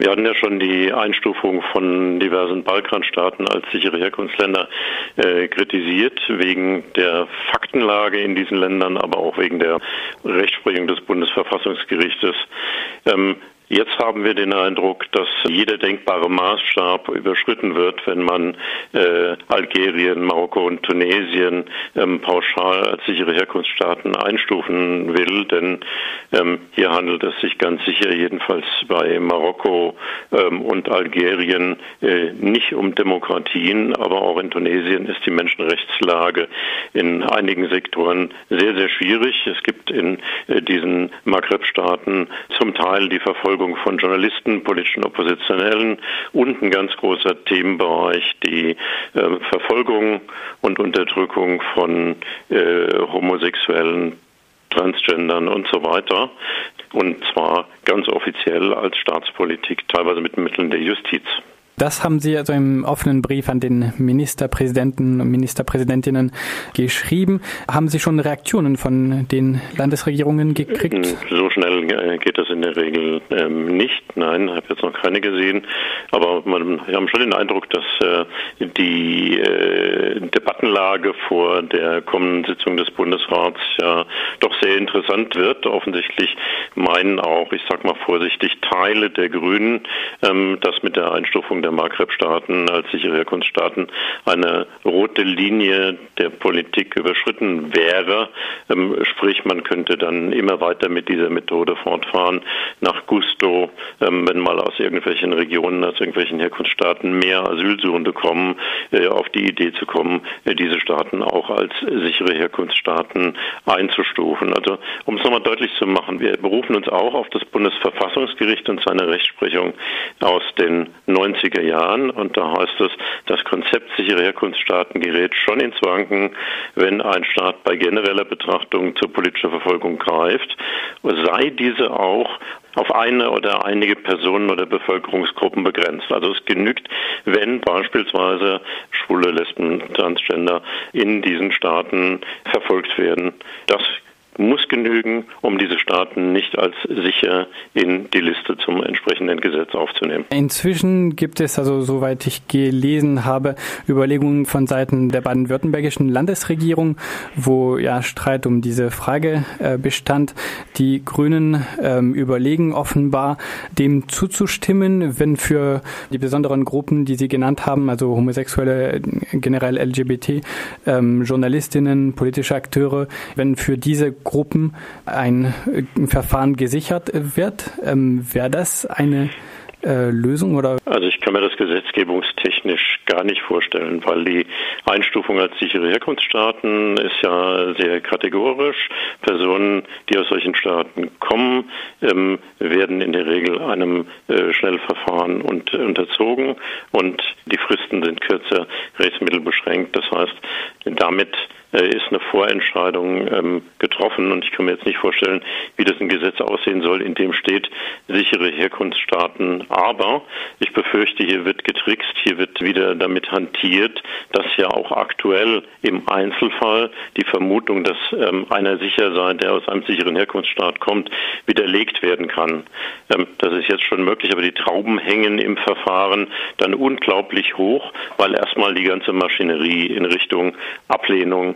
Wir hatten ja schon die Einstufung von diversen Balkanstaaten als sichere Herkunftsländer äh, kritisiert, wegen der Faktenlage in diesen Ländern, aber auch wegen der Rechtsprechung des Bundesverfassungsgerichtes. Ähm, Jetzt haben wir den Eindruck, dass jeder denkbare Maßstab überschritten wird, wenn man äh, Algerien, Marokko und Tunesien ähm, pauschal als sichere Herkunftsstaaten einstufen will. Denn ähm, hier handelt es sich ganz sicher, jedenfalls bei Marokko ähm, und Algerien, äh, nicht um Demokratien, aber auch in Tunesien ist die Menschenrechtslage in einigen Sektoren sehr, sehr schwierig. Es gibt in äh, diesen Maghreb-Staaten zum Teil die Verfolgung Verfolgung von Journalisten, politischen Oppositionellen und ein ganz großer Themenbereich die äh, Verfolgung und Unterdrückung von äh, Homosexuellen, Transgendern und so weiter. Und zwar ganz offiziell als Staatspolitik, teilweise mit Mitteln der Justiz. Das haben Sie also im offenen Brief an den Ministerpräsidenten und Ministerpräsidentinnen geschrieben. Haben Sie schon Reaktionen von den Landesregierungen gekriegt? Hm, so schnell äh, geht das in der Regel ähm, nicht. Nein, habe jetzt noch keine gesehen. Aber wir haben schon den Eindruck, dass äh, die äh, Debattenlage vor der kommenden Sitzung des Bundesrats ja doch sehr interessant wird. Offensichtlich meinen auch, ich sage mal vorsichtig, Teile der Grünen, ähm, mit der Einstufung der der Maghreb-Staaten als sichere Herkunftsstaaten eine rote Linie der Politik überschritten wäre. Ähm, sprich, man könnte dann immer weiter mit dieser Methode fortfahren, nach Gusto, ähm, wenn mal aus irgendwelchen Regionen, aus irgendwelchen Herkunftsstaaten mehr Asylsuchende kommen, äh, auf die Idee zu kommen, äh, diese Staaten auch als sichere Herkunftsstaaten einzustufen. Also, um es nochmal deutlich zu machen, wir berufen uns auch auf das Bundesverfassungsgericht und seine Rechtsprechung aus den 90er 90er Jahren. Und da heißt es, das Konzept sichere Herkunftsstaaten gerät schon ins Wanken, wenn ein Staat bei genereller Betrachtung zur politischen Verfolgung greift, sei diese auch auf eine oder einige Personen oder Bevölkerungsgruppen begrenzt. Also es genügt, wenn beispielsweise Schwule, Lesben, Transgender in diesen Staaten verfolgt werden. Das muss genügen, um diese Staaten nicht als sicher in die Liste zum entsprechenden Gesetz aufzunehmen. Inzwischen gibt es also, soweit ich gelesen habe, Überlegungen von Seiten der baden-württembergischen Landesregierung, wo ja Streit um diese Frage äh, bestand. Die Grünen ähm, überlegen offenbar, dem zuzustimmen, wenn für die besonderen Gruppen, die Sie genannt haben, also Homosexuelle, generell LGBT, ähm, Journalistinnen, politische Akteure, wenn für diese Gruppen ein Verfahren gesichert wird. Ähm, Wäre das eine äh, Lösung oder? Also ich kann mir das gesetzgebungstechnisch gar nicht vorstellen, weil die Einstufung als sichere Herkunftsstaaten ist ja sehr kategorisch. Personen, die aus solchen Staaten kommen, ähm, werden in der Regel einem äh, Schnellverfahren und, unterzogen und die Fristen sind kürzer, rechtsmittelbeschränkt. Das heißt, damit äh, ist eine Vorentscheidung ähm, getroffen und ich kann mir jetzt nicht vorstellen, wie das ein Gesetz aussehen soll, in dem steht sichere Herkunftsstaaten. Aber ich befürchte, hier wird getrickst, hier wird wieder damit hantiert, dass ja auch aktuell im Einzelfall die Vermutung, dass ähm, einer sicher sei, der aus einem sicheren Herkunftsstaat kommt, widerlegt werden kann. Ähm, das ist jetzt schon möglich, aber die Trauben hängen im Verfahren dann unglaublich hoch, weil erstmal die ganze Maschinerie in Richtung Ablehnung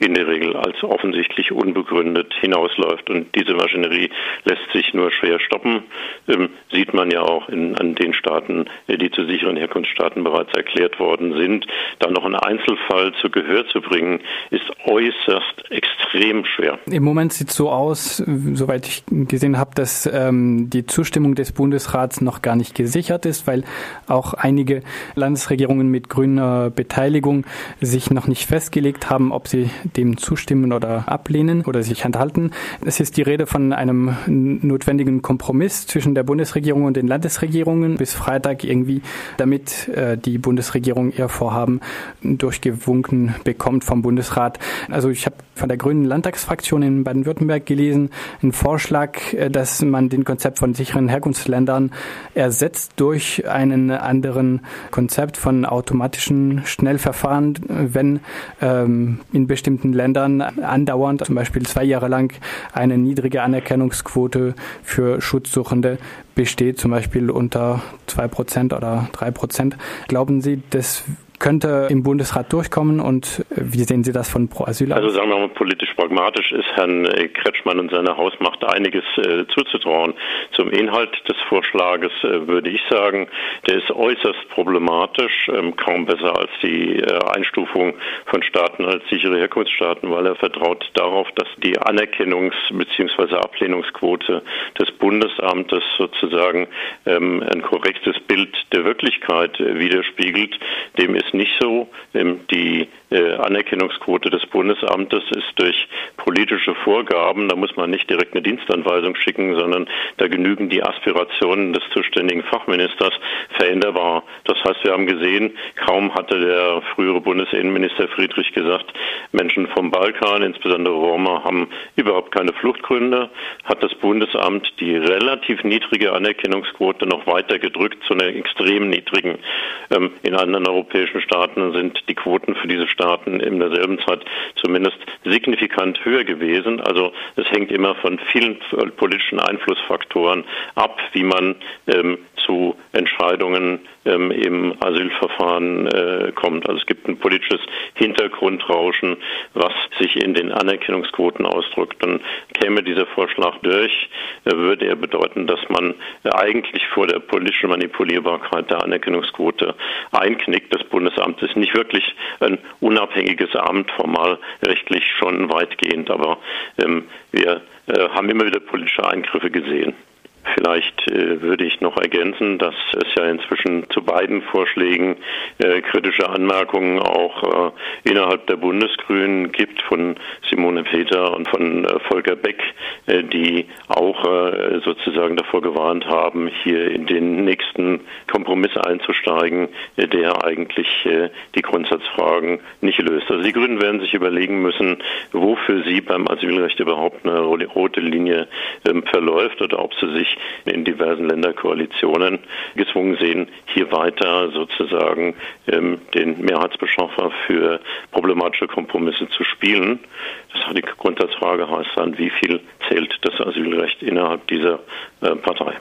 in der Regel als offensichtlich unbegründet hinausläuft. Und diese Maschinerie lässt sich nur schwer stoppen. Ähm, sieht man ja auch in, an den Staaten, äh, die zu sicheren Herkunftsstaaten bereits erklärt worden sind. Da noch einen Einzelfall zu Gehör zu bringen, ist äußerst extrem schwer. Im Moment sieht es so aus, soweit ich gesehen habe, dass ähm, die Zustimmung des Bundesrats noch gar nicht gesichert ist, weil auch einige Landesregierungen mit grüner Beteiligung sich noch nicht festgelegt haben, ob sie dem zustimmen oder ablehnen oder sich enthalten. Es ist die Rede von einem notwendigen Kompromiss zwischen der Bundesregierung und den Landesregierungen bis Freitag irgendwie, damit äh, die Bundesregierung ihr Vorhaben durchgewunken bekommt vom Bundesrat. Also ich habe von der Grünen Landtagsfraktion in Baden-Württemberg gelesen, einen Vorschlag, äh, dass man den Konzept von sicheren Herkunftsländern ersetzt durch einen anderen Konzept von automatischen Schnellverfahren, wenn ähm, in bestimmten bestimmten Ländern andauernd, zum Beispiel zwei Jahre lang, eine niedrige Anerkennungsquote für Schutzsuchende besteht, zum Beispiel unter zwei Prozent oder drei Prozent. Glauben Sie, das könnte im Bundesrat durchkommen und äh, wie sehen Sie das von Pro Asyl Also sagen wir mal politisch pragmatisch ist Herrn äh, Kretschmann und seiner Hausmacht einiges äh, zuzutrauen. Zum Inhalt des Vorschlages äh, würde ich sagen, der ist äußerst problematisch, ähm, kaum besser als die äh, Einstufung von Staaten als sichere Herkunftsstaaten, weil er vertraut darauf, dass die Anerkennungs- bzw. Ablehnungsquote des Bundesamtes sozusagen ähm, ein korrektes Bild der Wirklichkeit äh, widerspiegelt. Dem ist nicht so. Die Anerkennungsquote des Bundesamtes ist durch politische Vorgaben, da muss man nicht direkt eine Dienstanweisung schicken, sondern da genügen die Aspirationen des zuständigen Fachministers veränderbar. Das heißt, wir haben gesehen, kaum hatte der frühere Bundesinnenminister Friedrich gesagt, Menschen vom Balkan, insbesondere Roma, haben überhaupt keine Fluchtgründe, hat das Bundesamt die relativ niedrige Anerkennungsquote noch weiter gedrückt zu einer extrem niedrigen. Ähm, in anderen europäischen Staaten sind die Quoten für diese Staaten in derselben Zeit zumindest signifikant höher gewesen. Also es hängt immer von vielen politischen Einflussfaktoren ab, wie man ähm, zu Entscheidungen ähm, im Asylverfahren äh, kommt. Also es gibt ein politisches Hintergrundrauschen, was sich in den Anerkennungsquoten ausdrückt. Und käme dieser Vorschlag durch, äh, würde er bedeuten, dass man eigentlich vor der politischen Manipulierbarkeit der Anerkennungsquote einknickt. Das Bundesamt ist nicht wirklich ein unabhängiges Amt, formal rechtlich schon weitgehend, aber ähm, wir äh, haben immer wieder politische Eingriffe gesehen. Vielleicht äh, würde ich noch ergänzen, dass es ja inzwischen zu beiden Vorschlägen äh, kritische Anmerkungen auch äh, innerhalb der Bundesgrünen gibt von Simone Peter und von äh, Volker Beck, äh, die auch sozusagen davor gewarnt haben, hier in den nächsten Kompromiss einzusteigen, der eigentlich die Grundsatzfragen nicht löst. Also die Grünen werden sich überlegen müssen, wofür sie beim Asylrecht überhaupt eine rote Linie ähm, verläuft oder ob sie sich sich in diversen Länderkoalitionen gezwungen sehen, hier weiter sozusagen ähm, den Mehrheitsbeschaffer für problematische Kompromisse zu spielen. Das die Grundsatzfrage heißt dann, wie viel zählt das Asylrecht innerhalb dieser äh, Partei.